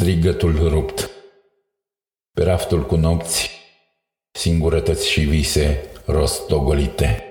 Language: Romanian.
strigătul rupt. Pe raftul cu nopți, singurătăți și vise rostogolite.